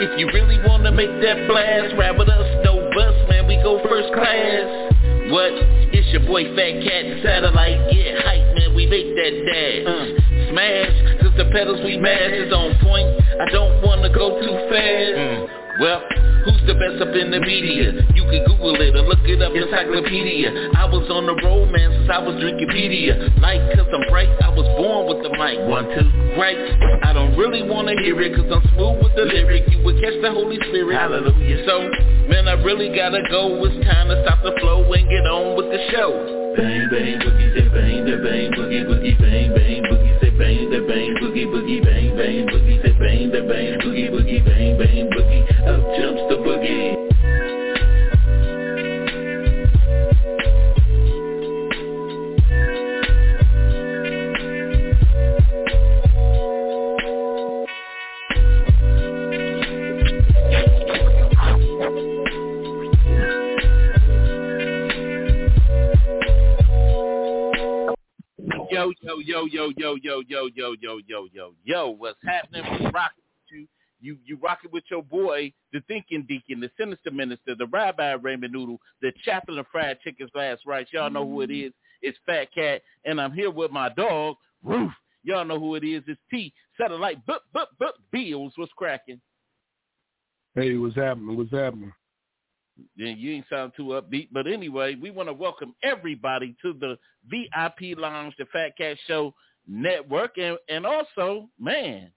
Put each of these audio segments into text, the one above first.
If you really wanna make that blast, rap with us, no bus, man. We go first class. What? It's your boy Fat Cat and Satellite. Get hype, man. We make that dash. Uh, smash, cause the pedals we mash is on point. I don't wanna go too fast. Well, who's the best up in the media? You can Google it or look it up in encyclopedia. I was on the road, man, since I was drinking pedia. Like, cause I'm bright, I was born with the mic. One, two, right? I don't really wanna hear it, cause I'm smooth with the lyric. You would catch the Holy Spirit. Hallelujah. So, man, I really gotta go. It's time to stop the flow and get on with the show. Bang bang boogie say bang that bang boogie boogie bang bang boogie say bang that bang boogie boogie bang bang boogie say bang that bang boogie boogie bang bang boogie up jumps the boogie. yo, yo, yo, yo, yo, yo, yo. What's happening? We rocking with you. You you rocking with your boy, the thinking deacon, the sinister minister, the rabbi Raymond Noodle, the chaplain of fried chicken's last Rice. Y'all know who it is. It's Fat Cat, and I'm here with my dog, Roof. Y'all know who it is. It's T Satellite. But but but Bills. What's cracking? Hey, what's happening? What's happening? Then you ain't sound too upbeat. But anyway, we want to welcome everybody to the VIP Lounge, the Fat Cat Show. Network. And, and also, man,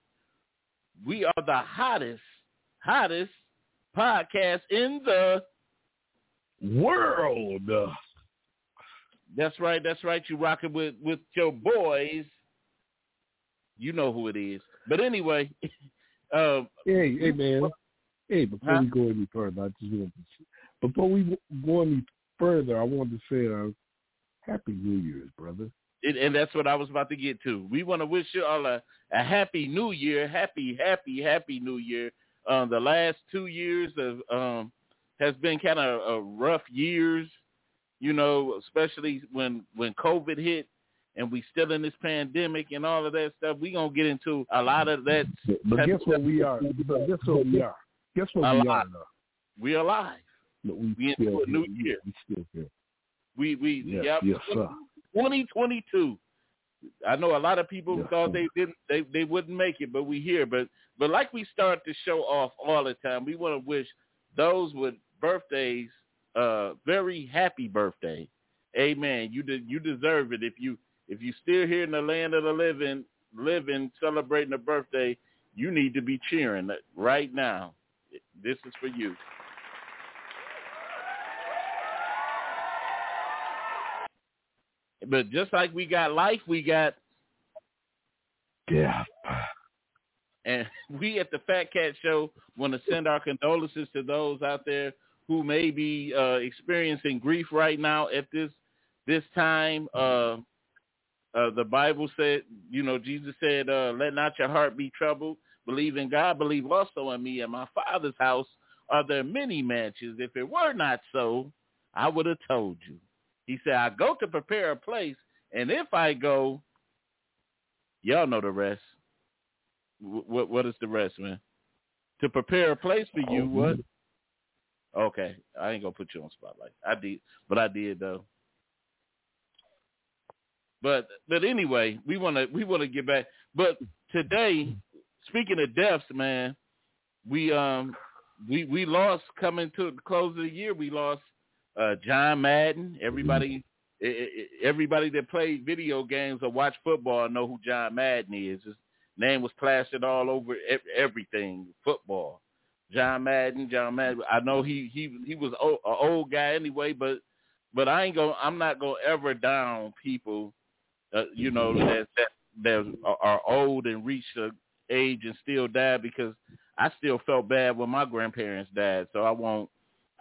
we are the hottest, hottest podcast in the World. That's right, that's right. You rocking with, with your boys. You know who it is. But anyway, um, Hey, hey, man. Hey, before Huh? we go any further, I just want to, before we go any further, I wanted to say uh, Happy New Year's, brother. And, and that's what I was about to get to. We want to wish you all a, a happy new year, happy, happy, happy new year. Um, the last two years of um, has been kind of uh, rough years, you know, especially when when COVID hit and we still in this pandemic and all of that stuff. We gonna get into a lot of that. But, guess what we are? But guess what we are? Guess what we are? Alive. Now? We alive. We We into a new here. year. We still here. We we Yes, yep, yes, sir. 2022. I know a lot of people Yes, thought they didn't they they wouldn't make it, but we here. But but like we start to show off all the time, we want to wish those with birthdays uh very happy birthday. Amen. You de- you deserve it if you if you still here in the land of the living, living celebrating a birthday, you need to be cheering right now. This is for you. But just like we got life, we got Yeah. And we at the Fat Cat Show want to send our condolences to those out there who may be uh, experiencing grief right now at this this time. Uh, uh, the Bible said, you know, Jesus said, uh, "Let not your heart be troubled. Believe in God. Believe also in me. In my Father's house are there many mansions. If it were not so, I would have told you." He said, "I go to prepare a place, and if I go, y'all know the rest." What what is the rest, man? To prepare a place for you, what? Okay, I ain't gonna put you on spotlight. I did, but I did though. But but anyway, we wanna we wanna get back. But today, speaking of deaths, man, we um we we lost coming to the close of the year. We lost uh John Madden. Everybody e- e- everybody that played video games or watched football know who John Madden is. His name was plastered all over everything football. John Madden, John Madden. I know he he he was an old guy anyway, but but I ain't gonna I'm not gonna ever down people, uh, you know that that that are- are old and reach the age and still die because I still felt bad when my grandparents died, so I won't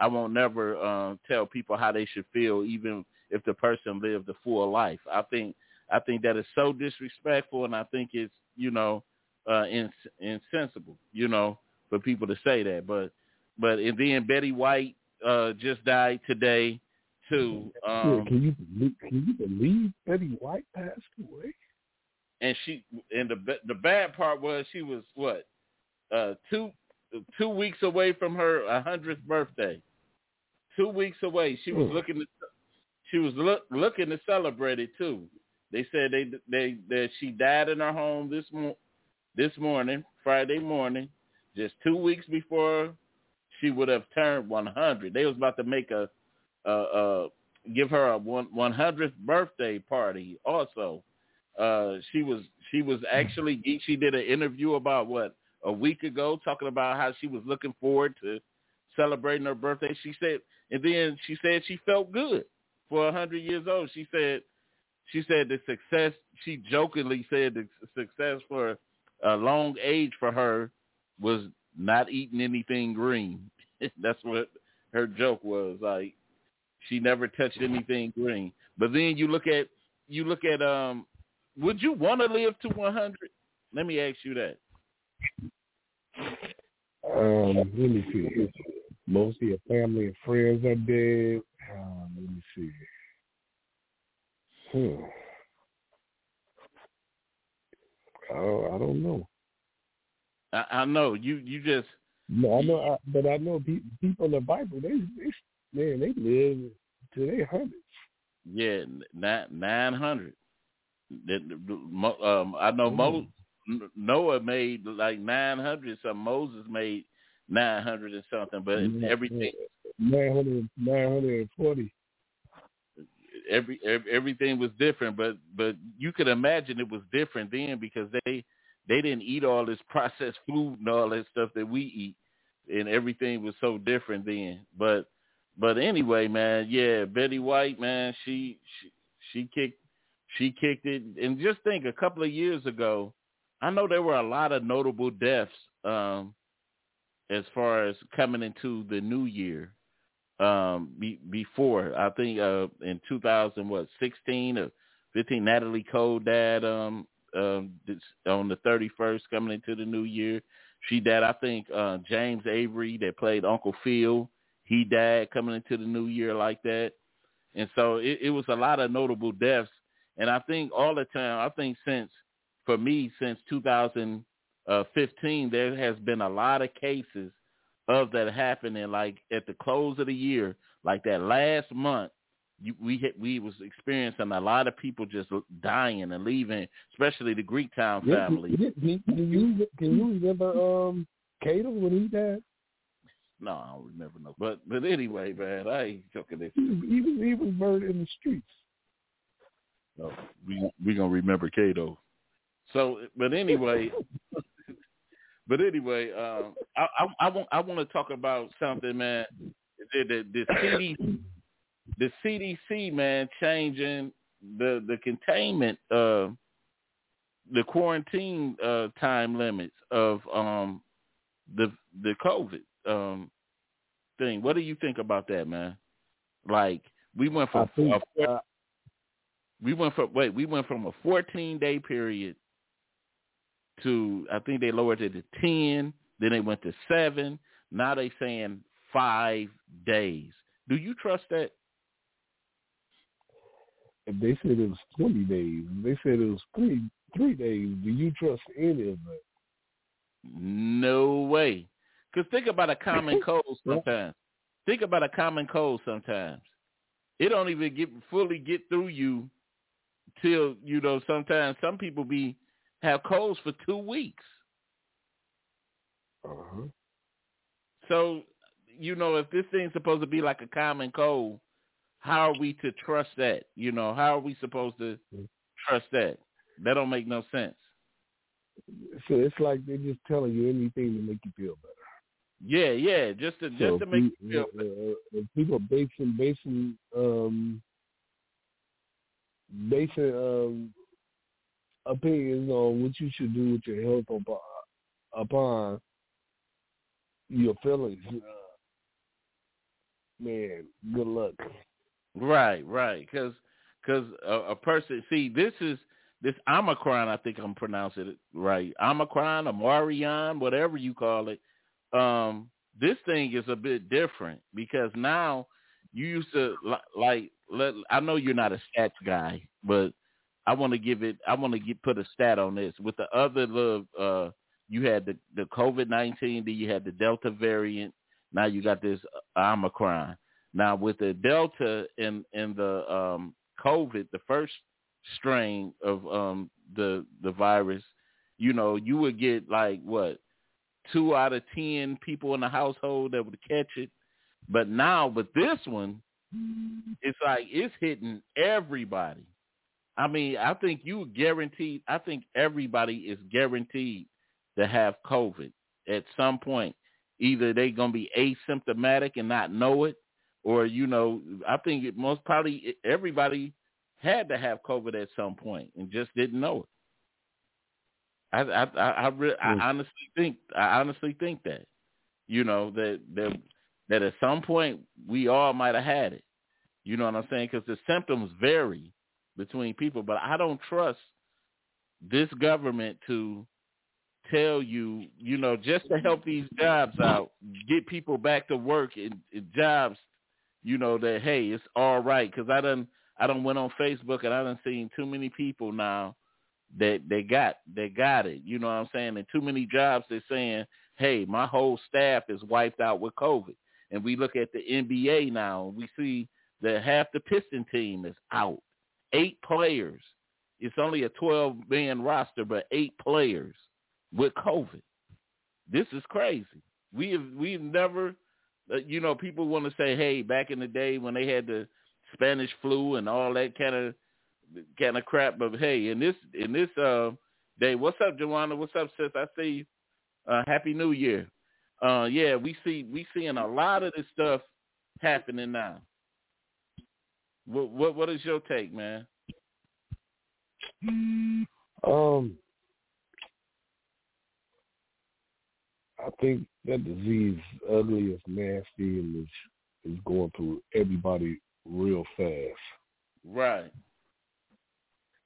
I won't never uh, tell people how they should feel, even if the person lived a full life. I think I think that is so disrespectful, and I think it's you know uh, ins- insensible, you know, for people to say that. But but and then Betty White uh, just died today too. Um, yeah, can you believe, can you believe Betty White passed away? And she and the the bad part was she was what uh, two two weeks away from her hundredth birthday. Two weeks away, she was mm. looking to she was look, looking to celebrate it too. They said they they that she died in her home this mo- this morning, Friday morning, just two weeks before she would have turned 100. They was about to make a, a, a give her a one 100th birthday party. Also, uh, she was she was actually she did an interview about what a week ago talking about how she was looking forward to celebrating her birthday. She said, and then she said she felt good for a hundred years old. She said she said the success. She jokingly said the success for a long age for her was not eating anything green. That's what her joke was. Like she never touched anything green. But then you look at you look at um would you want to live to 100? Let me ask you that. Um, let me see. Most of your family and friends are dead. Um, let me see. Hmm. Oh, I don't know. I, I know you. You just. No, I know, I, but I know pe- people in the Bible. They, they, man, they live to their hundreds. Yeah, nine nine hundred. Um, I know Mo, Noah made like nine hundred. Some Moses made nine hundred and something, but everything nine hundred nine hundred and forty. Every, every everything was different, but but you could imagine it was different then because they they didn't eat all this processed food and all that stuff that we eat, and everything was so different then. But but anyway, man, yeah, Betty White, man, she she she kicked she kicked it, and just think, a couple of years ago, I know there were a lot of notable deaths um, as far as coming into the new year. Um, be, before I think uh, in 2000 what 16 or 15, Natalie Cole died um, um, on the 31st coming into the new year. She died. I think uh, James Avery that played Uncle Phil. He died coming into the new year like that. And so it, it was a lot of notable deaths. And I think all the time, I think since for me since 2015, there has been a lot of cases of that happening. Like at the close of the year, like that last month, you, we hit, we was experiencing a lot of people just dying and leaving, especially the Greektown family. Can, can, you can you remember um Cato when he died? No, I don't remember no. But but anyway, man, I ain't joking. This. He was, he was he was murdered in the streets. No, we we gonna remember Cato. So, but anyway, but anyway, um, I, I, I want I want to talk about something, man. The, the, the CDC, the CDC, man, changing the the containment, uh, the quarantine uh, time limits of um, the the COVID um, thing. What do you think about that, man? Like we went from think, a, uh, we went from wait we went from a 14 day period to I think they lowered it to ten. Then they went to seven. Now they saying five days. Do you trust that? If they said it was twenty days, they said it was three three days. Do you trust any of that? No way. Because think about a common cold sometimes. think about a common cold sometimes. It don't even get fully get through you till you know. Sometimes some people be have colds for two weeks. Uh-huh. So, you know, if this thing's supposed to be like a common cold, how are we to trust that? You know, how are we supposed to mm-hmm. trust that? That don't make no sense. So it's like they're just telling you anything to make you feel better. Yeah, yeah, just to just so to make you feel better. Uh, people basing basing um basing um opinions on what you should do with your health upon, upon your feelings, uh, man, good luck. Right, right, because because a, a person see this is this Omicron. I think I'm pronouncing it right. Omicron, Amarion, whatever you call it. Um, this thing is a bit different because now you used to like let I know you're not a stats guy, but I want to give it I want to get put a stat on this. With the other little uh you had the the COVID-19, then you had the Delta variant, now you got this Omicron. Now with the Delta and and the um COVID, the first strain of um the the virus, you know, you would get like what two out of ten people in the household that would catch it. But now with this one, it's like it's hitting everybody. I mean, I think you guaranteed. I think everybody is guaranteed to have COVID at some point. Either they're gonna be asymptomatic and not know it, or you know, I think it most probably everybody had to have COVID at some point and just didn't know it. I I I, I, re- I hmm. honestly think I honestly think that you know that that that at some point we all might have had it. You know what I'm saying? Because the symptoms vary between people, but I don't trust this government to tell you, you know, just to help these jobs out, get people back to work in, in jobs, you know, that hey, it's all right. Because I done I done went on Facebook and I done seen too many people now that they got they got it. You know what I'm saying? And too many jobs they're saying, hey, my whole staff is wiped out with COVID. And we look at the NBA now and we see that half the Piston team is out. Eight players. It's only a 12 man roster, but eight players with COVID. This is crazy. We have we've never, uh, you know, people want to say, hey, back in the day when they had the Spanish flu and all that kind of kind of crap. But hey, in this in this uh, day, what's up, Joanna? What's up, sis? I see you. Uh, Happy New Year. Uh, yeah, we see we seeing a lot of this stuff happening now. What what what is your take, man? Um, I think that disease ugly, is nasty, and is is going through everybody real fast. Right.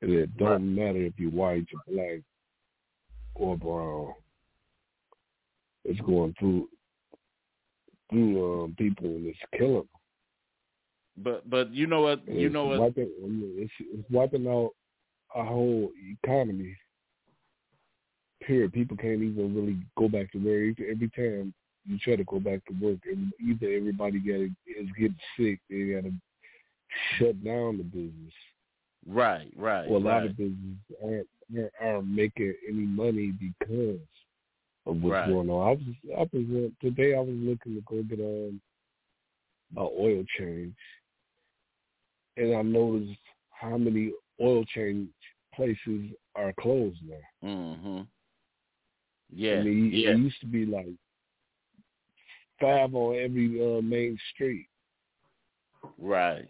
And it don't right. matter if you're white or black or brown. It's going through through um, people and it's killing them. But but you know what you know what wiping, it's, it's wiping out a whole economy. Period. People can't even really go back to work. Every time you try to go back to work, and either everybody get is getting sick, they got to shut down the business. Right, right. Well, a right. lot of businesses aren't, aren't making any money because of what's right. going on. I was I was today I was looking to go get um, a oil change, and I noticed how many oil change places are closed now. Mhm. Yeah. I mean, yeah. it used to be like five on every uh, main street. Right.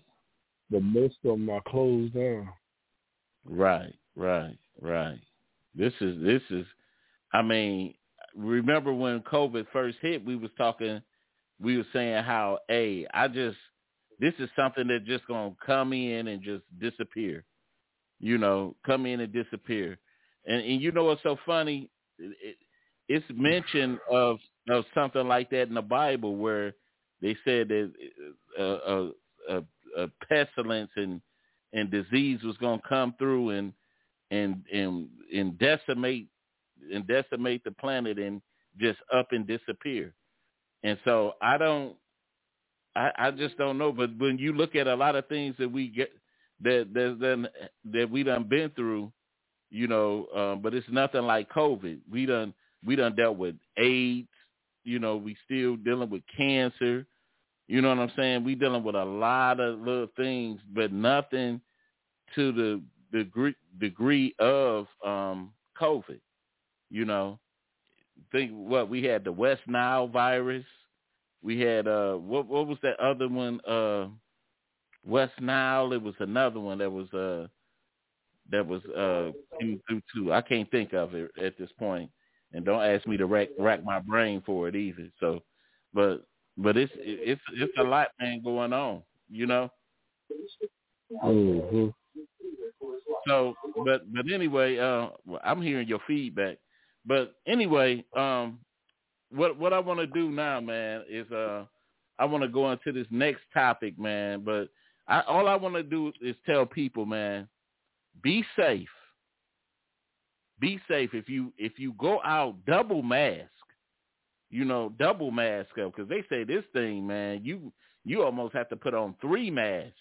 But most of them are closed down. Right, right, right. This is this is. I mean, remember when COVID first hit? We was talking. We were saying how, hey, I just this is something that just gonna come in and just disappear. You know, come in and disappear. And and you know what's so funny? It, it's mention of of something like that in the Bible where they said that a, a, a, a pestilence and and disease was going to come through and and and and decimate and decimate the planet and just up and disappear. And so I don't I, I just don't know. But when you look at a lot of things that we get that that that, that we done been through, you know, um, but it's nothing like COVID. We done we done dealt with AIDS. You know, we still dealing with cancer. You know what I'm saying? We dealing with a lot of little things, but nothing to the degree degree of um COVID. You know, think what we had the West Nile virus. We had uh what what was that other one? Uh West Nile. It was another one that was uh that was uh through, two. I can't think of it at this point. and don't ask me to rack rack my brain for it either. So, but but it's it's it's a lot, man, going on. You know. Mm-hmm. So, but but anyway, uh, I'm hearing your feedback. But anyway, um, what what I want to do now, man, is uh, I want to go into this next topic, man. But I, all I want to do is tell people, man, be safe. Be safe if you if you go out, double mask. You know, double mask up because they say this thing, man, you you almost have to put on three masks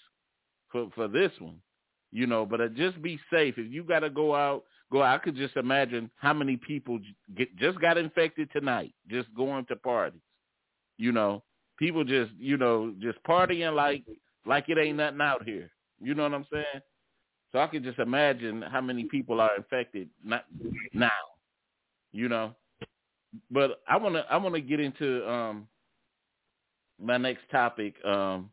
for for this one. You know, but uh, just be safe. If you got to go out, go. I could just imagine how many people get, just got infected tonight, just going to parties. You know, people just you know just partying like like it ain't nothing out here. You know what I'm saying? So I could just imagine how many people are infected not now. You know, but I want to I want to get into um my next topic um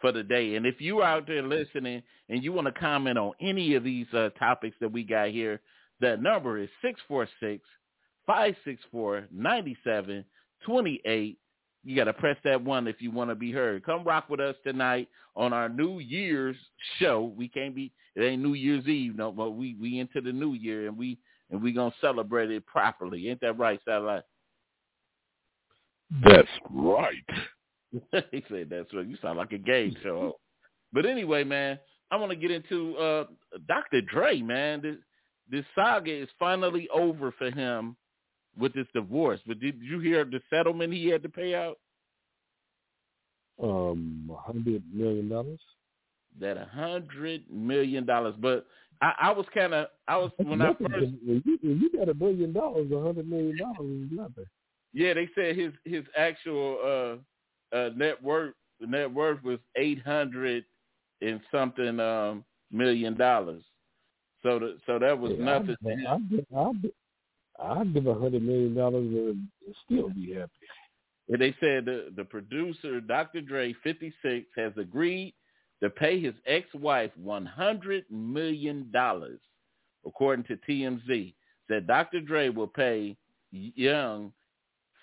for the day. And if you are out there listening and you want to comment on any of these uh, topics that we got here, the number is 646-564-9728. You got to press that one if you want to be heard. Come rock with us tonight on our New Year's show. We can't be it ain't New Year's Eve, no, but we we into the new year and we and we gonna celebrate it properly. Ain't that right, Satellite? That's right. he said that's right. You sound like a game show. but anyway, man, I want to get into uh Dr. Dre, man. This this saga is finally over for him with this divorce. But did you hear the settlement he had to pay out? Um, a hundred million dollars. That a hundred million dollars. But I, I was kind of I was when I first when you, when you got a billion dollars, a hundred million dollars is nothing. Yeah, they said his his actual uh uh net worth the net worth was eight hundred and something um million dollars. So the, so that was Yeah, nothing. I'd, give- I'd, give- I'd give a hundred million dollars and still be happy. And they said the, the producer, Dr. Dre, 56, has agreed to pay his ex-wife $100 million, according to TMZ. Said Dr. Dre will pay Young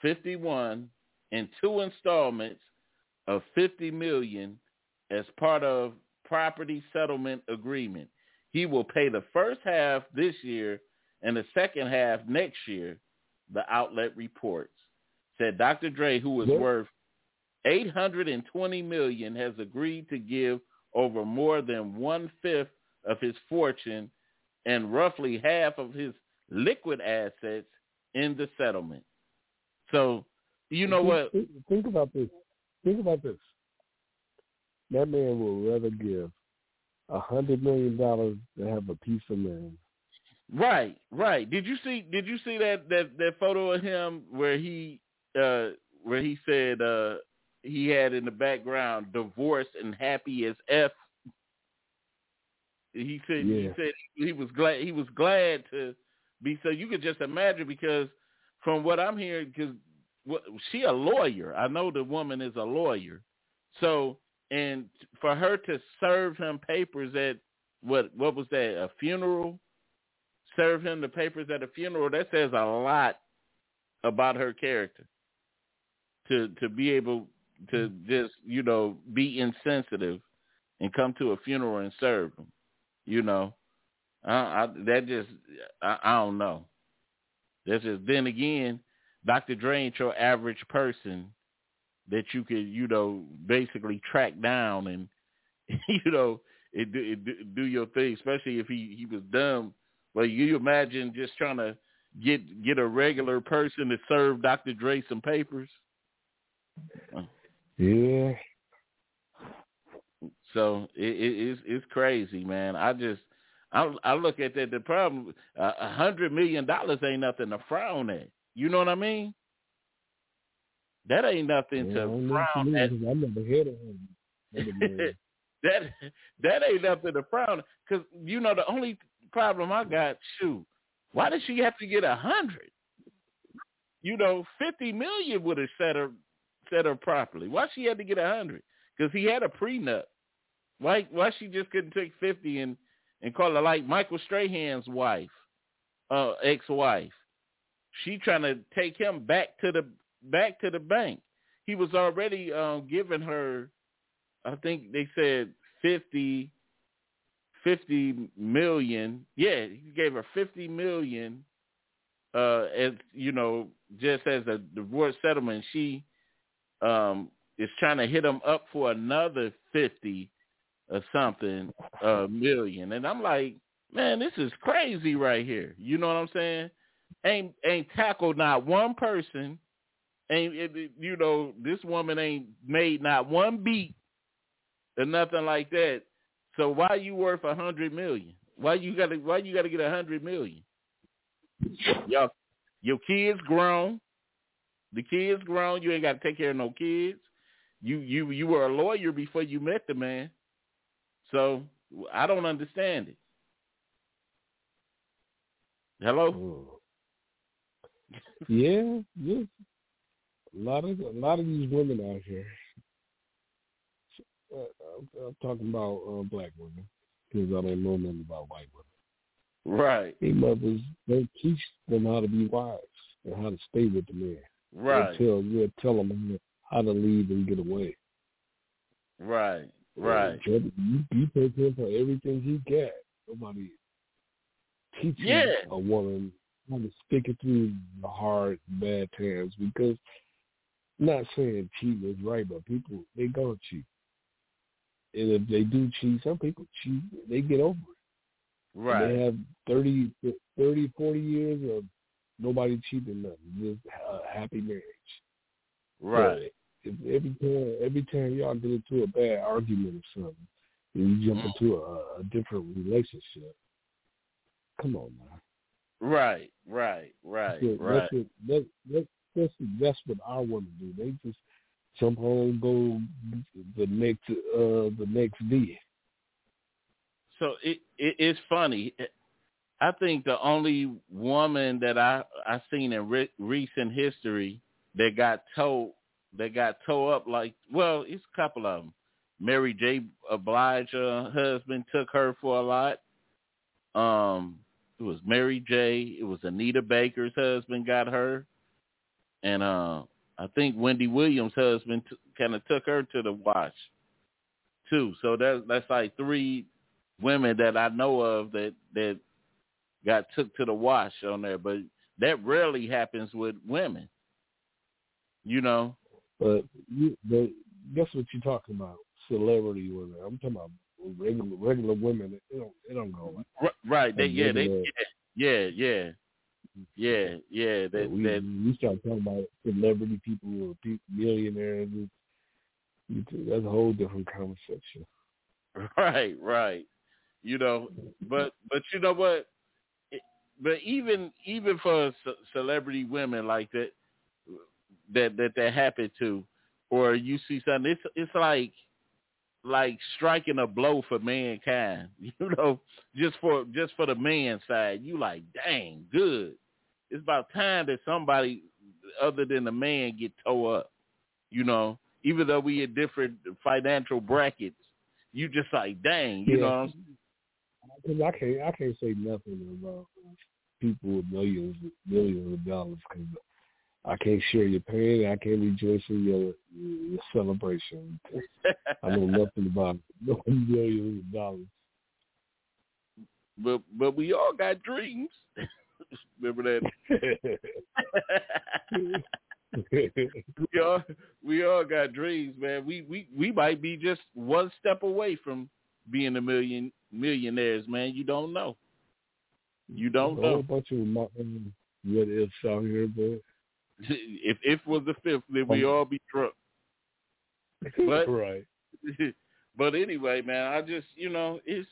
51 in two installments of 50 million as part of property settlement agreement. He will pay the first half this year and the second half next year, the outlet reports. Said Dr. Dre, who is Yeah. worth 820 million, has agreed to give over more than one-fifth of his fortune and roughly half of his liquid assets in the settlement. So, you know think, what? Think, think about this. Think about this. That man will rather give a hundred million dollars to have a piece of land. Right, right. Did you see? Did you see that that that photo of him where he uh where he said uh he had in the background divorced and happy as f. He said he said he was glad he was glad to be so. You could just imagine because from what I'm hearing, because what, she a lawyer. I know the woman is a lawyer. So and for her to serve him papers at what what was that a funeral serve him the papers at a funeral, that says a lot about her character. To to be able to mm-hmm. just you know be insensitive and come to a funeral and serve him, you know, I, I, that just I, I don't know. That's just then again, Dr. Dre ain't your average person that you could you know basically track down and you know it, do- it, do- your thing, especially if he he was dumb well, you imagine just trying to get get a regular person to serve Dr. Dre some papers. Yeah. So it, it, it's it's crazy, man. I just I I look at that. The problem uh, a hundred million dollars ain't nothing to frown at. You know what I mean? That ain't nothing Yeah, to don't know what frown at. I never heard of him. That that ain't nothing to frown because you know the only problem I got. Shoot, why did she have to get a hundred? You know, fifty million would have set her set her properly. Why she had to get a hundred? Because he had a prenup. Why why she just couldn't take fifty and and call her like Michael Strahan's wife, uh, ex-wife. she trying to take him back to the back to the bank. He was already um, giving her, I think they said 50, 50 million. Yeah, he gave her fifty million, uh, as you know, just as a divorce settlement. She um, is trying to hit him up for another fifty or something uh, million, and I'm like, man, this is crazy right here. You know what I'm saying? Ain't ain't tackled not one person. Ain't it, you know this woman ain't made not one beat or nothing like that. So why you worth a hundred million? Why you gotta why you gotta get a hundred million? Y'all, your kids grown. The kids grown. You ain't got to take care of no kids. You you you were a lawyer before you met the man. So I don't understand it. Hello. Yeah, yeah. A lot of a lot of these women out here. Uh, I'm, I'm talking about uh, black women because I don't know nothing about white women. Right. They mothers they teach them how to be wives and how to stay with the man. Right. They tell you tell them how to leave and get away. Right. Right. You, you take him for everything he got. Nobody teaching Yeah. a woman how to stick it through the hard, bad times because not saying cheating is right, but people they gonna cheat. And if they do cheat, some people cheat, they get over it. Right. They have 30, 30, 40 years of nobody cheating nothing, just a happy marriage. Right. If every time every time y'all get into a bad argument or something, and you jump into a, a different relationship, come on now. Right. Right. Right. That's what, Right. That's what, that, that, that's, that's what I want to do. They just jump home, go the next uh the next day. So it, it it's funny. I think the only woman that I I seen in re- recent history that got towed that got towed up like well, it's a couple of them. Mary J. Blige, uh, husband took her for a lot. Um, it was Mary J. It was Anita Baker's husband got her, and uh, I think Wendy Williams' husband t- kind of took her to the wash too. So that that's like three women that I know of that that got took to the wash on there, but that rarely happens with women. You know, But you, but guess what you're talking about? Celebrity women. I'm talking about regular regular women. It don't it don't go like right? They yeah, they regular- yeah, yeah, yeah, yeah. that. We that we start talking about celebrity people or pe- millionaires. That's a whole different conversation. right, right. You know, but but you know what? It- But even even for ce- celebrity women like that, that that that happen to, or you see something, it's it's like like striking a blow for mankind. You know, just for just for the man side, you like, dang, good. It's about time that somebody other than the man get towed up. You know, even though we in different financial brackets, you just like, dang, you Yeah. know. Because I can't I can't say nothing about people with millions millions of dollars because I can't share your pain. I can't rejoice in your your celebration. I know nothing about millions of dollars. but but we all got dreams. Remember that? we all we all got dreams, man. We we we might be just one step away from being a million millionaires, man. You don't know. You don't know. a whole bunch of um, what ifs out here, but If if was the fifth, then we all be drunk. But- right. but anyway, man, I just you know it's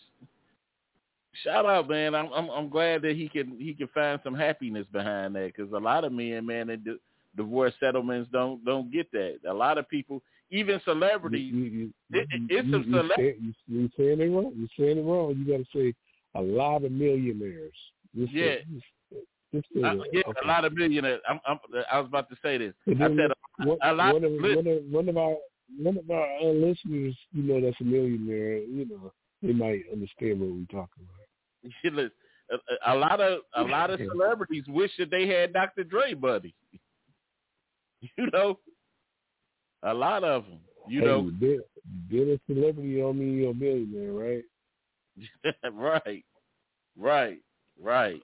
shout out, man. I'm I'm I'm glad that he can he can find some happiness behind that because a lot of men, man, in di- divorce settlements don't don't get that. A lot of people, even celebrities, You, you, It- it- it's you, some you, cele- you, you saying it wrong. You're saying it wrong. You got to say a lot of millionaires. Just Yeah. Say, just, say uh, yeah, Okay. a lot of millionaires. I'm, I'm I was about to say this. And I said one, a lot- one, of, one, of, one of our one of our listeners, you know, that's a millionaire. You know, they might understand what we're talking about. listen, a, a lot of a lot of celebrities wish that they had Dr. Dre buddy. You know, a lot of them. You hey, know, being, a celebrity don't mean you're a millionaire, right? right, right, right.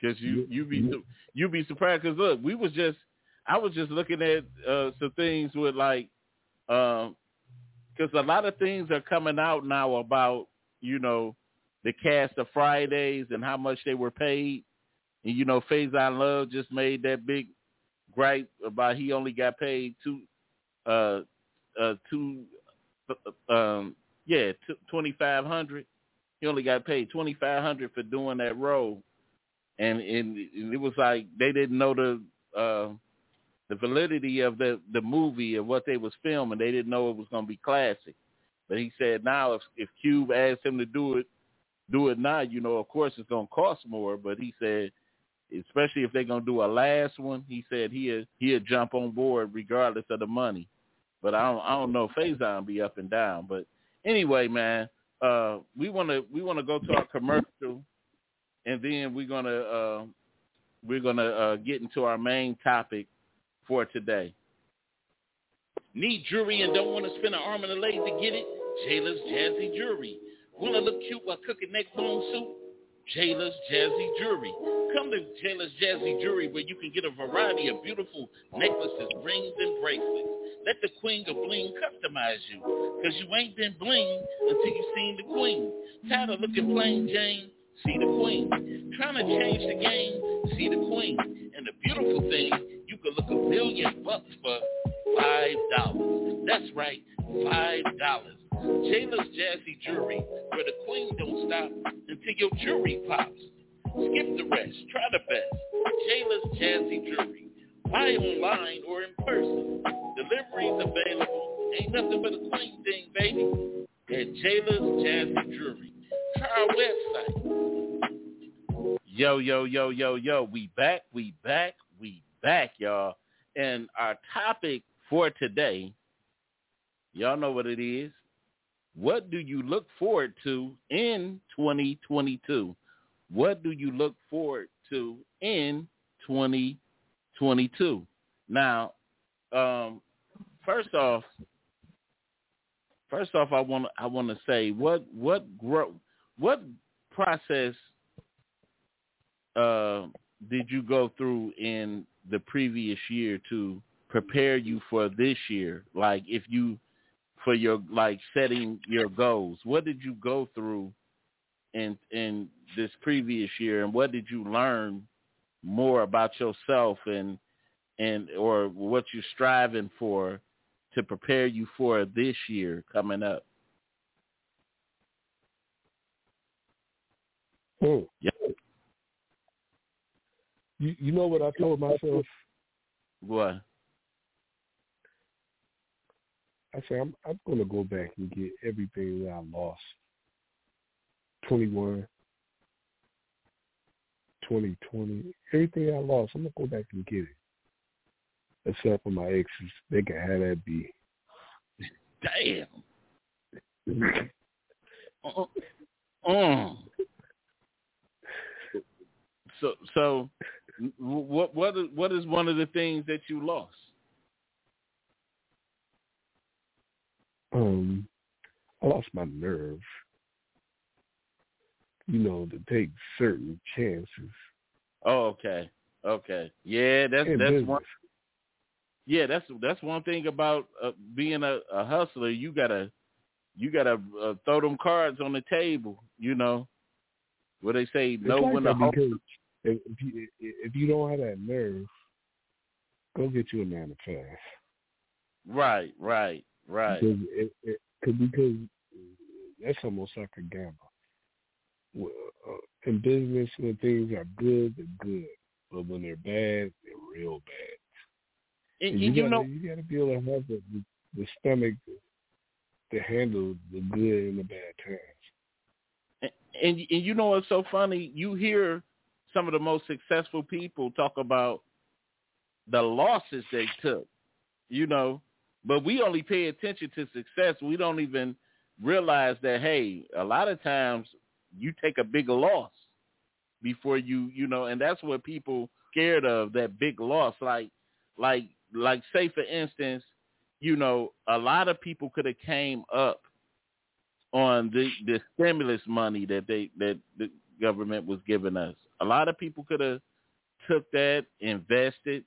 Because you you be you be surprised. Because look, we was just I was just looking at uh, some things with like, because um, a lot of things are coming out now about you know the cast of Fridays and how much they were paid. And you know, Faizon Love just made that big gripe about he only got paid two, uh, uh, two, um, yeah, twenty five hundred. He only got paid twenty five hundred for doing that role, and, and it was like they didn't know the uh, the validity of the the movie and what they was filming. They didn't know it was going to be classic. But he said now if if Cube asked him to do it do it now, you know, of course it's gonna cost more, but he said especially if they're gonna do a last one, he said he'll he'll jump on board regardless of the money. But I don't I don't know if Faizon be up and down. But anyway, man, uh we wanna we wanna go to our commercial and then we're gonna uh we're gonna uh get into our main topic for today. Need jewelry and don't want to spend an arm and a leg to get it? Jayla's Jazzy Jewelry Want to look cute while cooking neck bone soup? Jayla's Jazzy Jewelry. Come to Jayla's Jazzy Jewelry where you can get a variety of beautiful necklaces, rings, and bracelets. Let the queen of bling customize you because you ain't been bling until you seen the queen. Tired of looking plain Jane? See the queen. Trying to change the game? See the queen. And the beautiful thing, you can look a million bucks for five dollars. That's right, five dollars. Jayla's Jazzy Jewelry, where the queen don't stop until your jewelry pops. Skip the rest, try the best. Jayla's Jazzy Jewelry. Buy online or in person. Deliveries available. Ain't nothing but a queen thing, baby. At Jayla's Jazzy Jewelry. Try our website. Yo, yo, yo, yo, yo. We back, we back, we back, y'all. And our topic for today, y'all know what it is. What do you look forward to in 2022? What do you look forward to in 2022? Now, um, first off, first off, I want I want to say what what grow what process uh, did you go through in the previous year to prepare you for this year? Like if you for your like setting your goals? What did you go through in in this previous year, and what did you learn more about yourself and and or what you're striving for to prepare you for this year coming up? Oh, yeah. You you know what I told myself? What? I said, I'm, I'm going to go back and get everything that I lost. 21, 2020, everything I lost, I'm going to go back and get it. Except for my exes. They can have that be. Damn. uh, uh. So, so, what, what, what is one of the things that you lost? Um, I lost my nerve. You know, to take certain chances. Oh, okay, okay, yeah, that's and that's business. one. Yeah, that's that's one thing about uh, being a, a hustler. You gotta you gotta uh, throw them cards on the table. You know, where they say it's know like when hold. If, if you if you don't have that nerve, go get you a nine to five. Right, right. Right. Because, it, it, because that's almost like a gamble. Uh, in business, when things are good, they're good, but when they're bad, they're real bad. And, you, you gotta, know, you got to be able to have the, the, the stomach to handle the good and the bad times. And, and and you know what's so funny? You hear some of the most successful people talk about the losses they took. You know, but we only pay attention to success. We don't even realize that, hey, a lot of times you take a bigger loss. before you, you know, and that's what people scared of that big loss. Like, like, like, say for instance, you know, a lot of people could have came up on the the stimulus money that they that the government was giving us. A lot of people could have took that, invested,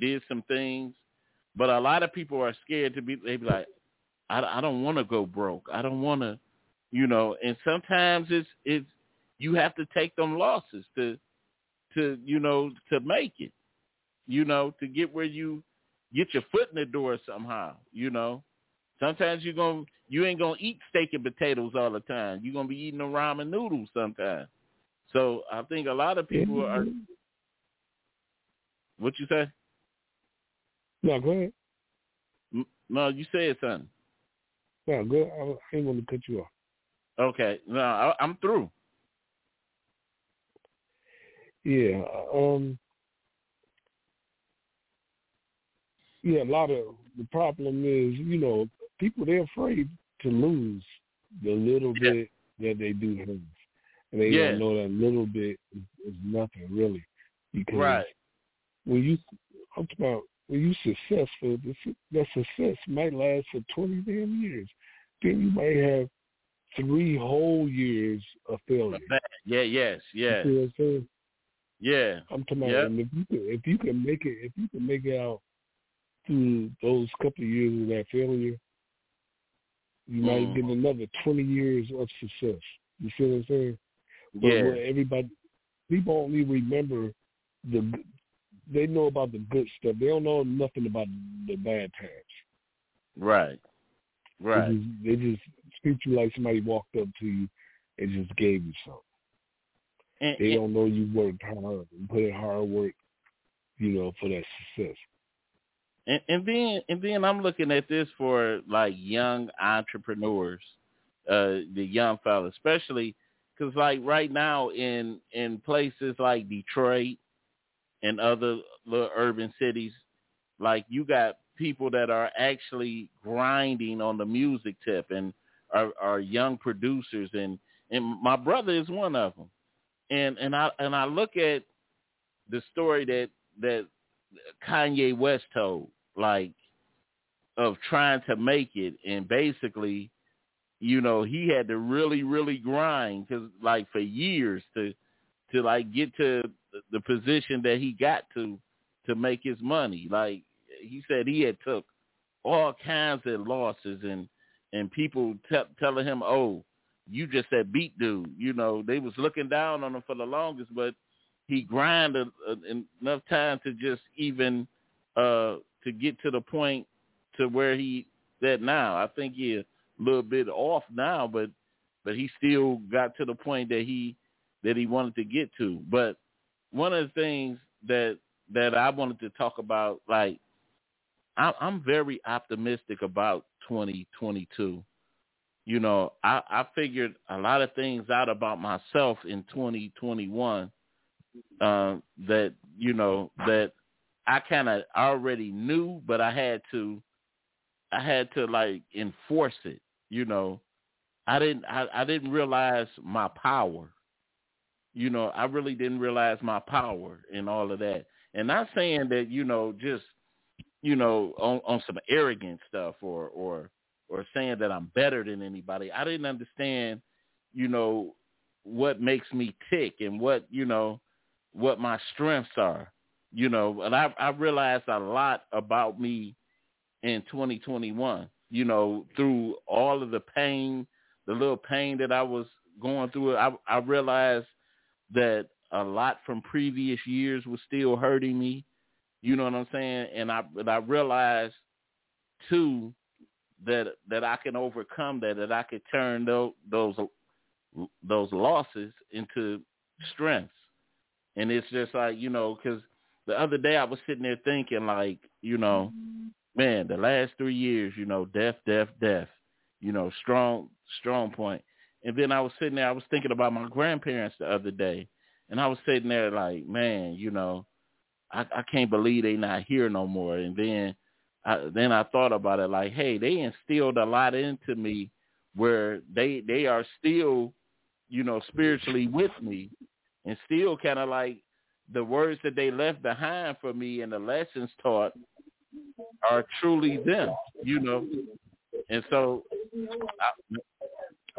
did some things, but a lot of people are scared to be. They be like, I, I don't want to go broke. I don't want to, you know. And sometimes it's it's you have to take them losses to to you know to make it, you know, to get where you get your foot in the door somehow, you know. Sometimes you're gonna you ain't gonna eat steak and potatoes all the time. You're gonna be eating the ramen noodles sometimes. So I think a lot of people are. Mm-hmm. What you say? No, go ahead. No, you said something. No, go. I ain't gonna cut you off. Okay, no, I, I'm through. Yeah. Um. Yeah, a lot of the problem is, you know, people they're afraid to lose the little yeah. bit that they do have, and they yeah. don't know that little bit is, is nothing really. Because right. when you, talking about when you successful, that success might last for twenty damn years. Then you might have three whole years of failure. Yeah. Yes. Yeah. You see what I'm saying? Yeah. I'm talking about yep. if you can if you can make it if you can make it out through those couple of years of that failure, you might Mm. get another twenty years of success. You see what I'm saying? But Yeah. everybody people only remember the they know about the good stuff. They don't know nothing about the bad times. Right. Right. They just, they just treat you like somebody walked up to you and just gave you something. And, They and- don't know you worked hard and put in hard work, you know, for that success. And, and then and then I'm looking at this for like young entrepreneurs, uh, the young fellas, especially because like right now in in places like Detroit and other little urban cities, like you got people that are actually grinding on the music tip and are, are young producers and and my brother is one of them. And and I and I look at the story that that Kanye West told, like of trying to make it, and basically, you know, he had to really, really grind because, like, for years to to like get to the position that he got to to make his money. Like he said, he had took all kinds of losses and and people t- telling him, "Oh, you just that beat dude." You know, they was looking down on him for the longest, but he grinded uh, enough time to just even uh to get to the point to where he that now. I think he a little bit off now, but but he still got to the point that he that he wanted to get to. But one of the things that that I wanted to talk about, like I, I'm very optimistic about 2022. You know, I, I figured a lot of things out about myself in 2021 uh, that you know that I kind of already knew, but I had to I had to like enforce it. You know, I didn't I, I didn't realize my power. You know, I really didn't realize my power and all of that. And not saying that you know just you know on on some arrogant stuff or or or saying that I'm better than anybody. I didn't understand, you know, what makes me tick and what you know what my strengths are. You know, and I I realized a lot about me in 2021. You know, through all of the pain, the little pain that I was going through, I I realized that a lot from previous years was still hurting me. You know what I'm saying? And I but I realized too that that I can overcome that, that I could turn those those those losses into strengths. And it's just like you know, because the other day I was sitting there thinking like, you know, man, the last three years, you know, death, death, death, you know, strong, strong point. And then I was sitting there, I was thinking about my grandparents the other day, and I was sitting there like, man, you know, I, I can't believe they not here no more. And then, I, then I thought about it like, hey, they instilled a lot into me, where they they are still, you know, spiritually with me, and still kind of like the words that they left behind for me and the lessons taught are truly them, you know. And so I,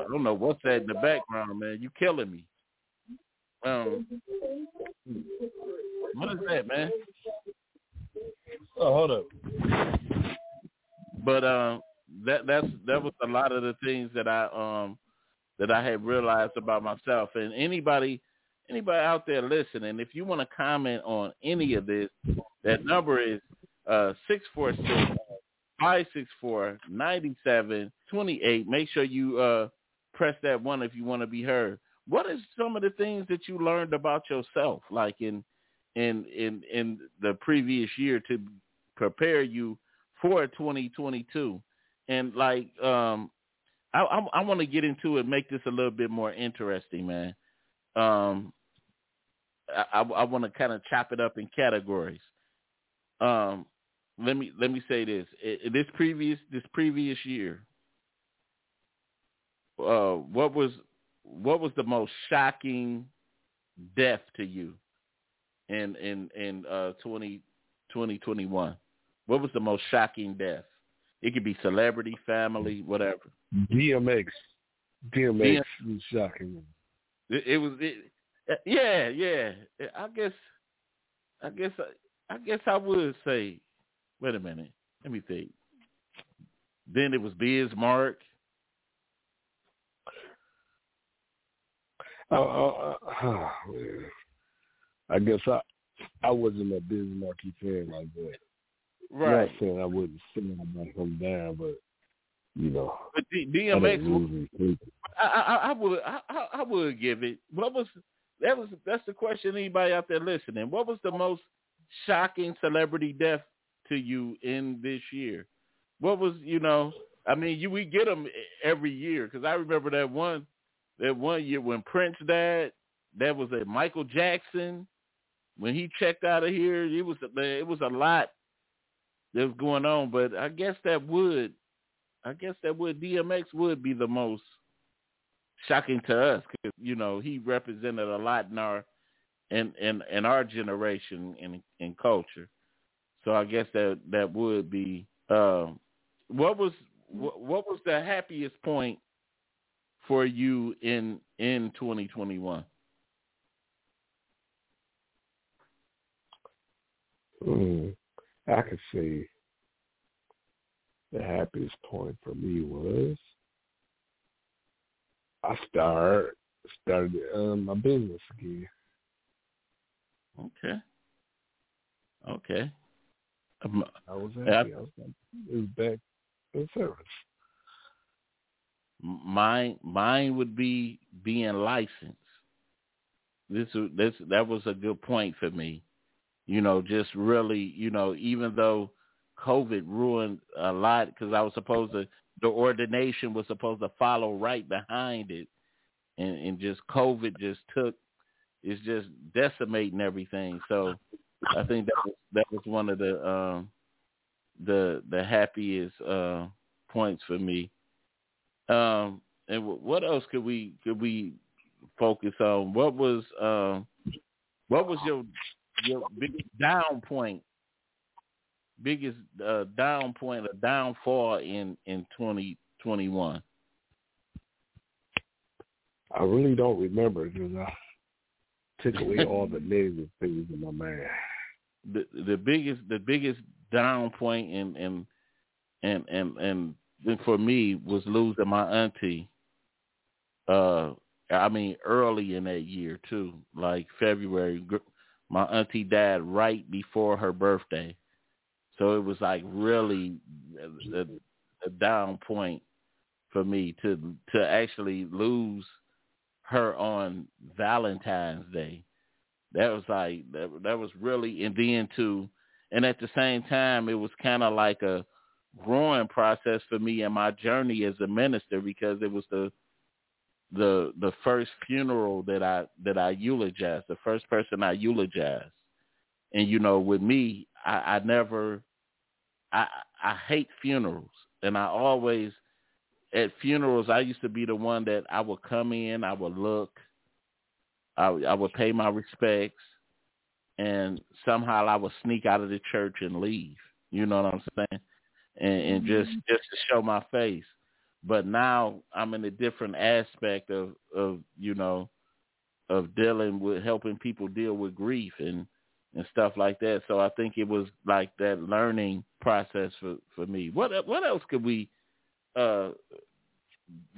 I don't know what's that in the background, man. You killing me. Um, what is that, man? Oh, hold up. But uh, that that's that was a lot of the things that I um that I had realized about myself. And anybody anybody out there listening, if you want to comment on any of this, that number is uh six four six five six four ninety seven twenty eight. Make sure you uh press that one if you want to be heard. What is some of the things that you learned about yourself, like in in in in the previous year to prepare you for 2022? And like um I I, I want to get into it, make this a little bit more interesting, man. Um I, I want to kind of chop it up in categories. Um, let me let me say this: it, this previous this previous year, uh, what was what was the most shocking death to you in in in uh 20, 2021? What was the most shocking death? It could be celebrity, family, whatever. DMX, DMX was shocking. It, it was it, yeah, yeah. I guess, I guess, I guess I would say. Wait a minute. Let me think. Then it was Biz Markie. Oh, uh, I guess I I wasn't a Biz Markie fan like that. Right. Not saying I wouldn't stand about him down, but you know. But D- DMX, I, I, I would I, I would give it. What was that was that's the question anybody out there listening. What was the most shocking celebrity death to you in this year? What was you know? I mean, you we get them every year because I remember that one that one year when Prince died. That was a Michael Jackson when he checked out of here. It was it was a lot that was going on, but I guess that would I guess that would DMX would be the most shocking to us because you know he represented a lot in our in in, in our generation in in culture. So I guess that that would be um, what was what, what was the happiest point for you in in 2021? Mm, I could say the happiest point for me was I start started um, my business again. Okay. Okay. Um, I was happy. I, I was, it was back in service. Mine, mine would be being licensed. This, this, that was a good point for me. You know, just really, you know, even though COVID ruined a lot because I was supposed to the ordination was supposed to follow right behind it, and, and just COVID just took it's just decimating everything. So I think that was that was one of the um, the the happiest uh, points for me. Um, and what else could we could we focus on? What was um, what was your your biggest down point biggest uh, down point or downfall in in 2021? I really don't remember because I took away all the negative things in my mind. The the biggest the biggest down point and and and and and for me was losing my auntie. Uh, I mean early in that year too, like February. My auntie died right before her birthday. So it was like really a, a down point for me to to actually lose her on Valentine's Day. That was like that, that was really and then to and at the same time it was kind of like a growing process for me and my journey as a minister because it was the the the first funeral that I that I eulogized, the first person I eulogized. And you know, with me, I, I never I I hate funerals, and I always at funerals I used to be the one that I would come in, I would look, I, I would pay my respects, and somehow I would sneak out of the church and leave. You know what I'm saying? And, and just Mm-hmm. just to show my face. But now I'm in a different aspect of of you know of dealing with helping people deal with grief and and stuff like that. So I think it was like that learning process for for me. What what else could we uh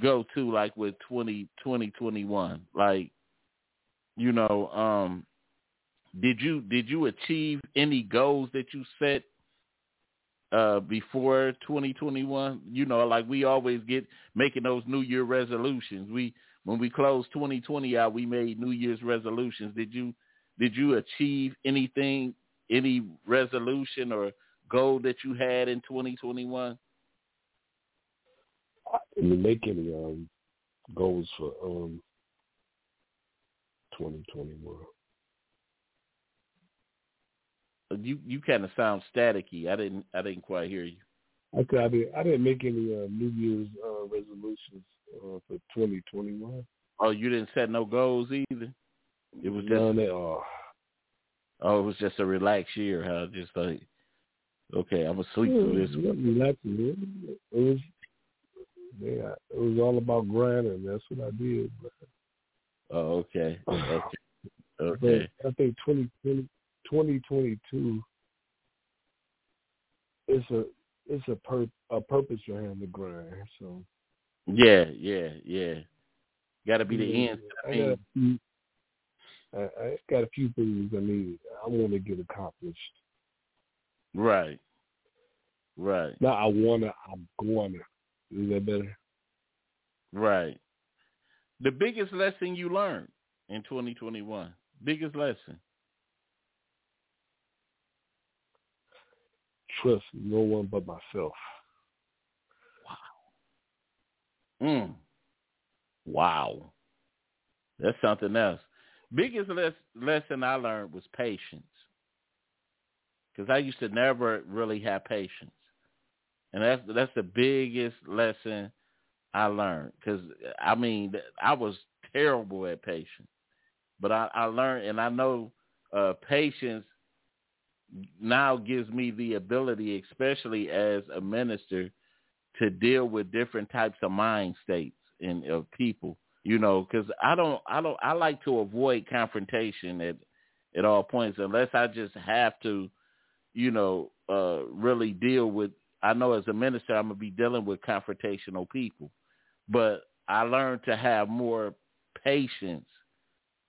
go to like with 20, 2021? Like you know, um did you did you achieve any goals that you set uh before 2021? You know, like we always get making those New Year resolutions. We when we closed 2020 out, we made New Year's resolutions. Did you did you achieve anything, any resolution or goal that you had in 2021? I didn't make any um, goals for um, 2021. You you kind of sound staticky. I didn't I didn't quite hear you. Okay, I didn't. I didn't make any uh, New Year's uh, resolutions uh, for 2021. Oh, you didn't set no goals either. It was just None at all. oh, it was just a relaxed year. Huh? Just like okay, I'm gonna sleep through this. Yeah, relaxing. It was. Yeah, it was all about grinding. That's what I did. But, Oh, okay, okay, but okay. I think 2020, 2022 it's a it's a pur- a purpose behind the grind. So Yeah, yeah, yeah. Got to be the Yeah, end. I got a few. I, I got a few things I need. I want to get accomplished. Right, right, Now I wanna. I'm gonna. Is that better? right. The biggest lesson you learned in 2021. Biggest lesson. Trust no one but myself. Wow. Mm. Wow. That's something else. Biggest les- lesson I learned was patience. Because I used to never really have patience. And that's that's the biggest lesson I learned. Because, I mean, I was terrible at patience. But I, I learned, and I know uh, patience now gives me the ability, especially as a minister, to deal with different types of mind states and of people. You know, because I don't, I don't, I like to avoid confrontation at at all points unless I just have to, you know, uh, really deal with. I know as a minister, I'm gonna be dealing with confrontational people, but I learned to have more patience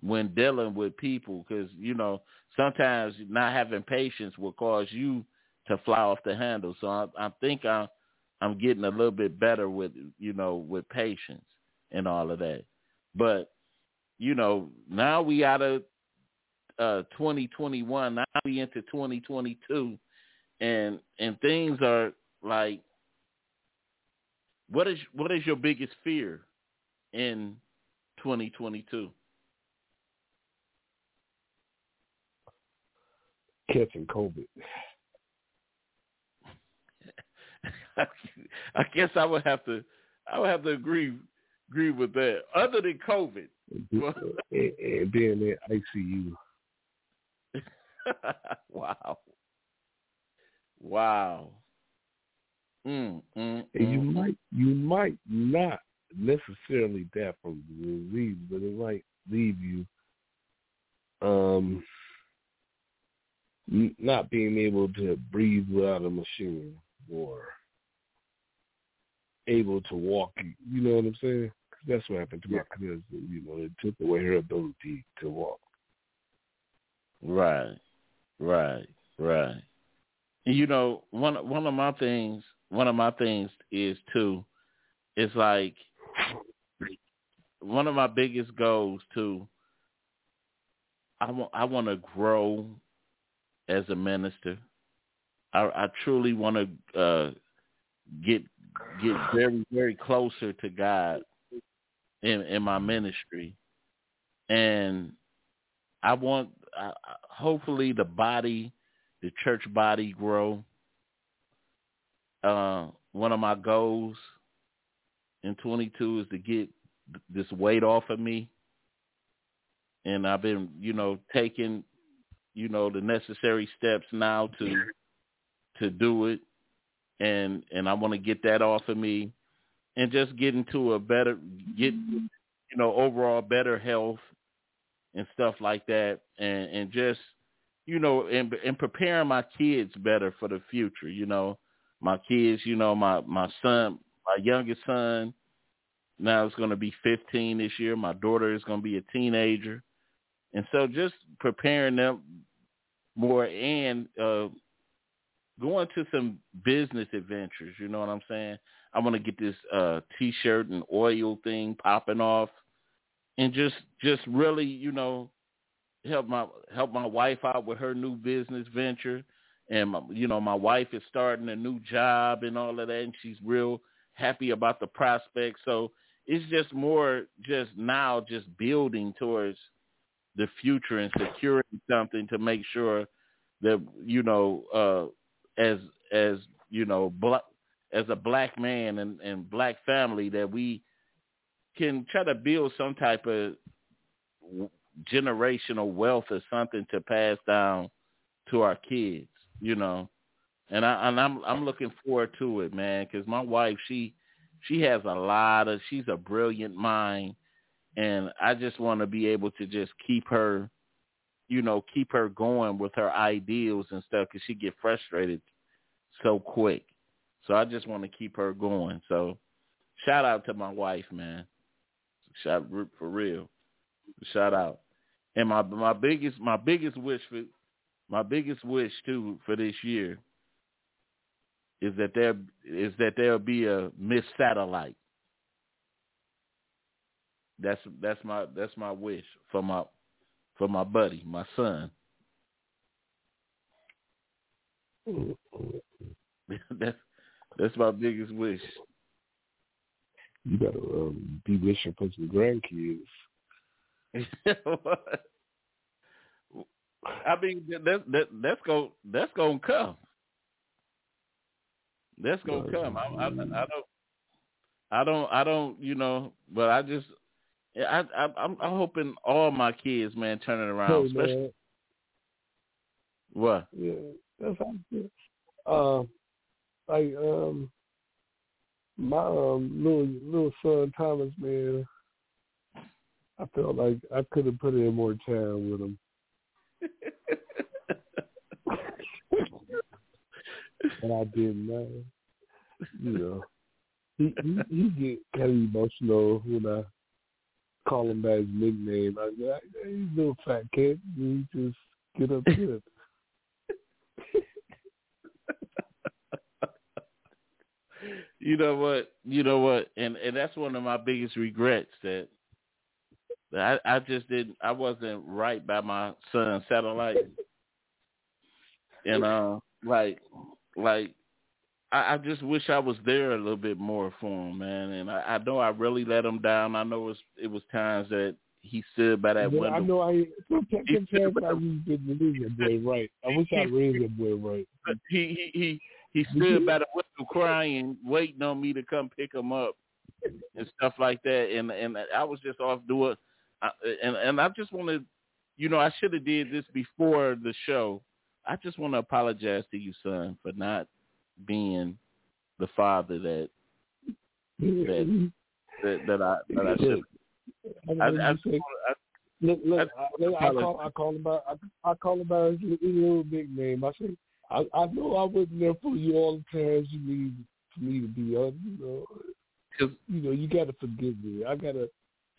when dealing with people because you know sometimes not having patience will cause you to fly off the handle. So I, I think I'm I'm getting a little bit better with you know with patience and all of that. But you know now we out of uh 2021. Now we into 2022, and and things are like what is what is your biggest fear in 2022? Catching COVID. I guess I would have to I would have to agree agree with that. Other than COVID. and, and being in ICU. wow. Wow. Mm, mm, And you mm. might you might not necessarily die from the disease, but it might leave you um not being able to breathe without a machine or able to walk. You know what I'm saying? 'Cause that's what happened to my cousin. You know, it took away her ability to walk. Right. Right. Right. You know, one one of my things one of my things is too it's like one of my biggest goals too I want I want to grow as a minister. I I truly want to uh get get very very closer to God in in my ministry. And I want I, hopefully the body the church body grow. Uh, one of my goals in 22 is to get this weight off of me. and I've been, you know, taking, you know, the necessary steps now to to do it, and and I want to get that off of me, and just get into a better get, you know, overall better health and stuff like that, and and just, you know, and and preparing my kids better for the future. You know, my kids, you know, my my son, my youngest son, now is going to be 15 this year. My daughter is going to be a teenager and so just preparing them more and uh, going to some business adventures. You know what I'm saying? I want to get this uh, T-shirt and oil thing popping off, and just just really, you know, help my help my wife out with her new business venture. And my, you know, my wife is starting a new job and all of that, and she's real happy about the prospect. So it's just more just now just building towards the future and securing something to make sure that you know uh as as you know black as a black man and, and black family that we can try to build some type of generational wealth or something to pass down to our kids, you know. And I and I'm I'm looking forward to it, man, cuz my wife she she has a lot of she's a brilliant mind and I just want to be able to just keep her, you know, keep her going with her ideals and stuff because she get frustrated so quick. So I just want to keep her going. So shout out to my wife, man. Shout for real. Shout out. And my my biggest my biggest wish for my biggest wish too for this year is that there is that there'll be a Miss Satellite. That's that's my that's my wish for my for my buddy, my son. that's that's my biggest wish. You gotta um, be wishing for some grandkids. I mean that that that's going that's gonna come. That's gonna come. I, I, I don't I don't I don't you know, but I just I, I I'm I'm hoping all my kids, man, turn it around. Hey, especially man. what? Yeah, that's how I feel. Uh, like um, my um little little son Thomas, man. I felt like I could have put in more time with him. and I didn't know. You know, he he, he get kind of emotional when I call him by his nickname. I said, "Hey, little fat kid, He just get upset." you know what? You know what? And and that's one of my biggest regrets that that I, I just didn't. I wasn't right by my son satellite. and uh, like like I, I just wish I was there a little bit more for him, man. And I, I know I really let him down. I know it was it was times that he stood by that yeah, window. I know I sometimes, sometimes I just didn't raise that boy right. I wish I raised that boy right. He he he he stood by the window crying, waiting on me to come pick him up and stuff like that. And and I was just off doing, I, and and I just want to, you know, I should have did this before the show. I just want to apologize to you, son, for not being the father that that that, that I that I should. I, I, I, look, look, I, I, call, I call him by, I, I call him by his little big name. I say, I, I know I wasn't there for you all the times you need for me to be on. You know, Cause, you know, you got to forgive me. I gotta,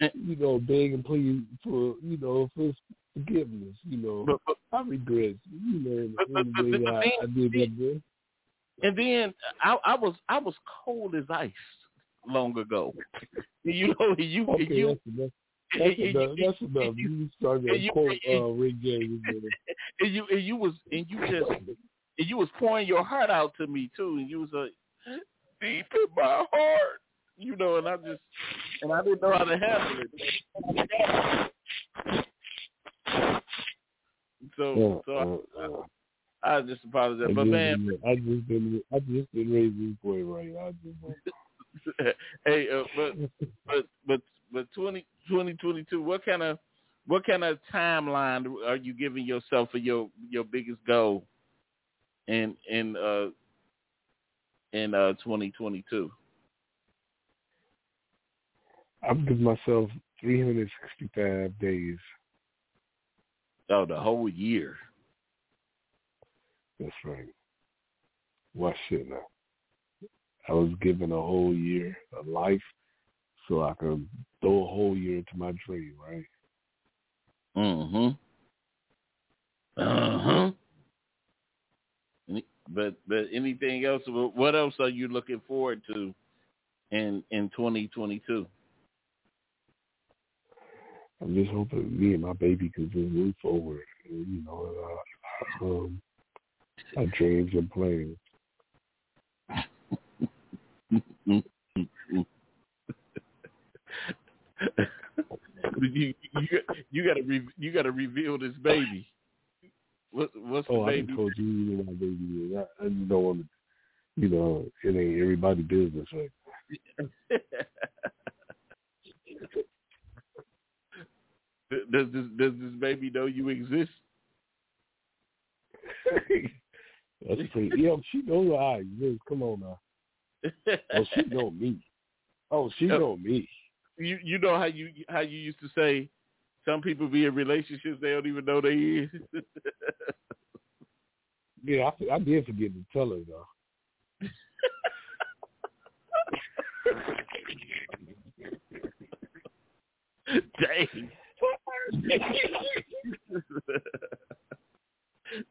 eh. you know, beg and plead for, you know, for forgiveness. You know, but, but, I regret, you know, but, but, but, but, I, I did that. And then I, I was I was cold as ice long ago. you know, you okay, you. That's, that's, you, enough. That's you, enough. You, started a cold uh, ring game. And you and you was and you just and you was pouring your heart out to me too, and you was like deep in my heart, you know, and I just and I didn't know how to handle it. So so I, I just apologize, I but just, man, I just been I just been raising this boy right. I just hey, uh, but but but but twenty twenty twenty two. What kind of what kind of timeline are you giving yourself for your your biggest goal in in uh in uh 2022? I'm giving myself 365 days. Oh, the whole year. That's right. Watch it now. I was given a whole year of life so I could throw a whole year into my dream, right? Mm-hmm. Uh-huh. But but anything else? What else are you looking forward to in in 2022? I'm just hoping me and my baby can just move forward. You know, uh, um, our dreams and plans. you you you gotta re, you gotta reveal this baby. What what's oh, the baby? I told you you know my baby is. I, I just don't want to. You know, it ain't everybody's business, right? does this does this baby know you exist? That's pretty. Yeah, she knows I exist. Come on now. Oh, she know me. Oh, she know me. You you know how you how you used to say some people be in relationships they don't even know they is. yeah, I, I did forget to tell her though. Dang.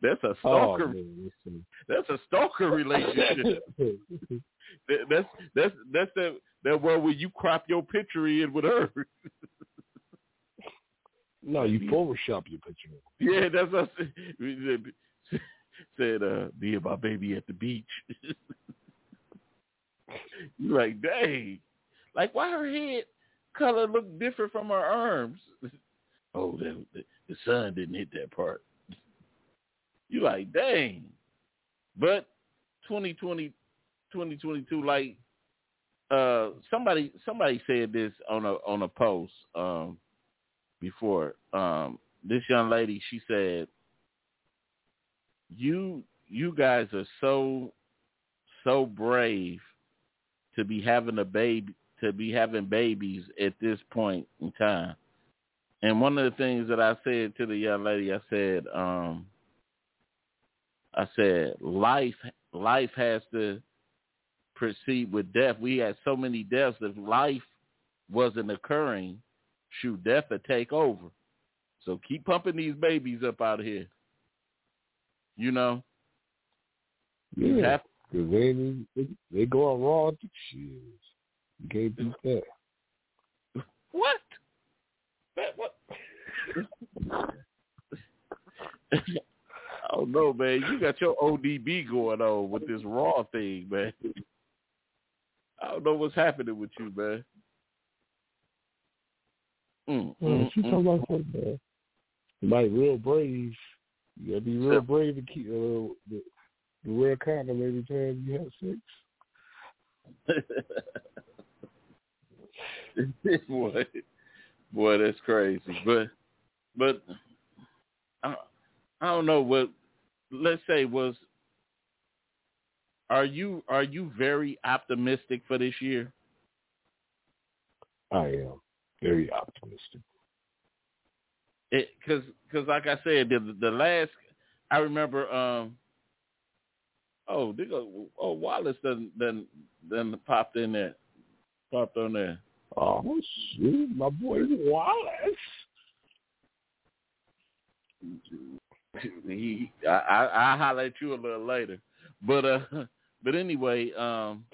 That's a stalker. Oh, that's a stalker relationship. that's that's that's that that one where you crop your picture in with her. no, you Photoshop your picture. Yeah, that's what I said. said uh, me and my baby at the beach. you like, dang. Like why her head color look different from her arms? oh, the, the, the sun didn't hit that part. Like, dang. But 2020, 2022, like uh, somebody somebody said this on a on a post um, before. Um, this young lady, she said, "You you guys are so so brave to be having a baby to be having babies at this point in time." And one of the things that I said to the young lady, I said, um, I said, life life has to proceed with death. We had so many deaths. If life wasn't occurring, shoot, death would take over. So keep pumping these babies up out of here. You know? Yeah, because they, they, they go on raw. Shit. You can't beat that. What? That, what? I don't know, man. You got your ODB going on with this raw thing, man. I don't know what's happening with you, man. Mm, mm, she mm, talking about something, man. real brave. You gotta be real brave to keep uh, the, the wear condom every time you have sex. boy, boy, that's crazy. But, but I, I don't know what. Let's say was are you are you very optimistic for this year? I am very optimistic. Because because like I said, the the last I remember. um Oh, they go. Oh, Wallace then done done popped in there, popped on there. Oh shit, my boy Wallace. He, I, I, I'll holler at you a little later, but uh, but anyway, um,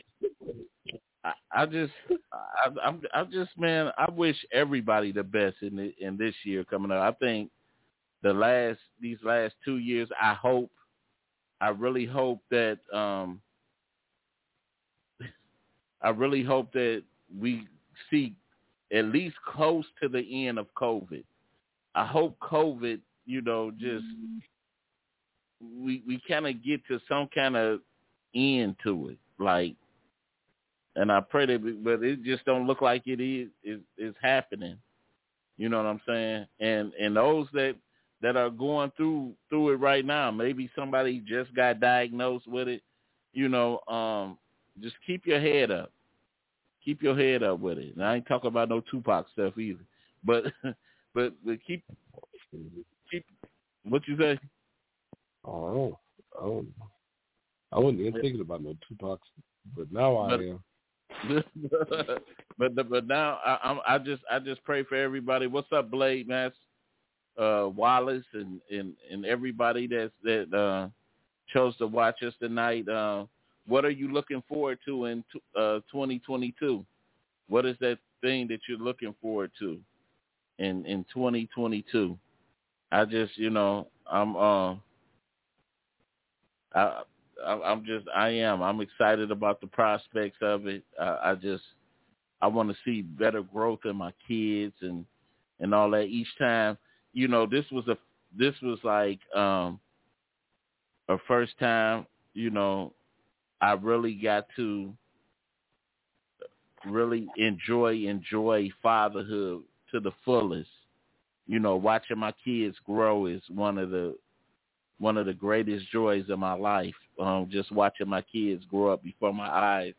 I, I just, I, I'm, I just, man, I wish everybody the best in the, in this year coming up. I think the last these last two years, I hope, I really hope that, um, I really hope that we see at least close to the end of COVID. I hope COVID, you know, just we we kind of get to some kind of end to it. Like, and I pray that, but it just don't look like it is is is happening. You know what I'm saying? And and those that that are going through through it right now, maybe somebody just got diagnosed with it. You know, um, just keep your head up. Keep your head up with it. And I ain't talking about no Tupac stuff either. But but but keep keep what you say? Oh, oh, I wasn't even thinking about no Tupac, but now I but, am. but but now I I'm, I just I just pray for everybody. What's up, Blade Mass, uh, Wallace, and and and everybody that's that uh, chose to watch us tonight. Uh, what are you looking forward to in t- uh, 2022? What is that thing that you're looking forward to in in 2022? I just you know I'm uh I I'm just I am I'm excited about the prospects of it. I, I just I want to see better growth in my kids and and all that. Each time, you know, this was a this was like um a first time, you know, I really got to really enjoy enjoy fatherhood to the fullest. You know, watching my kids grow is one of the one of the greatest joys of my life. Um, just watching my kids grow up before my eyes.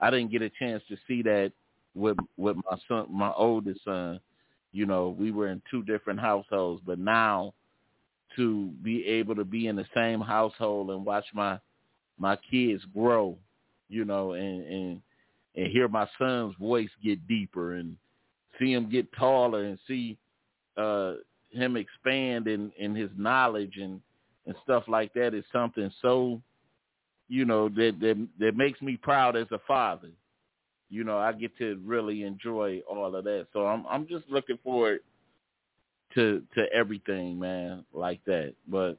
I didn't get a chance to see that with with my son, my oldest son. You know, we were in two different households, but now to be able to be in the same household and watch my my kids grow, you know, and and and hear my son's voice get deeper and see him get taller and see uh him expand in in his knowledge and and stuff like that is something so you know that that that makes me proud as a father. You know i get to really enjoy all of that. So i'm i'm just looking forward to to everything man like that. But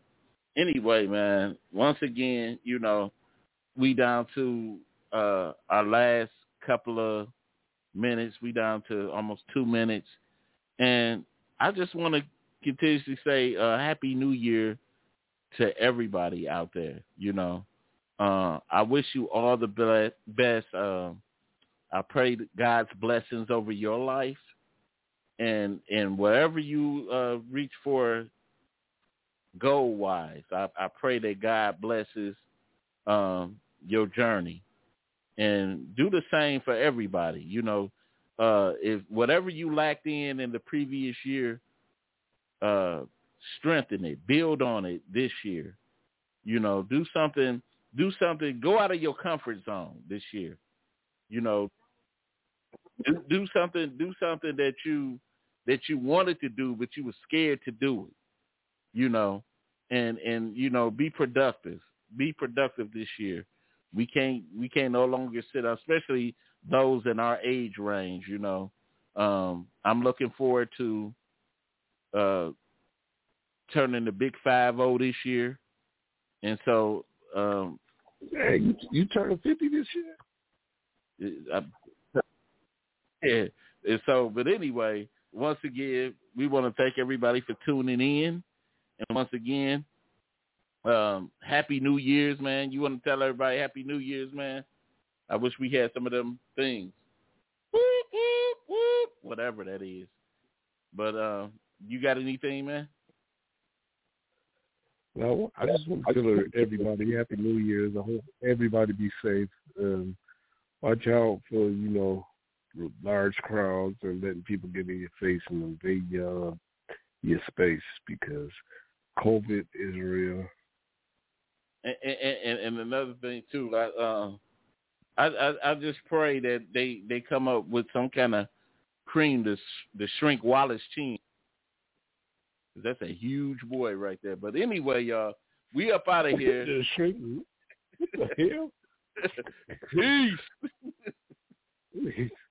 anyway man once again you know we down to uh our last couple of minutes. We down to almost two minutes. And i just want to continuously say uh happy new year to everybody out there. You know, uh, I wish you all the best. Uh, I pray God's blessings over your life, and and wherever you uh, reach for goal wise, I, I pray that God blesses um, your journey, and do the same for everybody. You know, uh, if whatever you lacked in in the previous year, uh, strengthen it, build on it this year. You know, do something, do something, go out of your comfort zone this year. You know, do, do something, do something that you that you wanted to do, but you were scared to do it. You know, and and you know, be productive. Be productive this year. We can't we can't no longer sit, up, especially those in our age range. You know, um, I'm looking forward to uh, turning the big five zero this year, and so um, hey, you, you turning fifty this year. I, yeah, and so but anyway, once again, we want to thank everybody for tuning in, and once again, um, happy New Year's, man. You want to tell everybody Happy New Year's, man? I wish we had some of them things. Whatever that is. But uh, you got anything, man? No, I just want to tell everybody Happy New Year's. I hope everybody be safe. Um, watch out for you know large crowds and letting people get in your face and invade your your space because COVID is real. And, and, and another thing too, like, uh, I, I I just pray that they they come up with some kind of cream to to shrink Wallace chin that's a huge boy right there. But anyway, y'all, we up out of here. what the hell? Peace.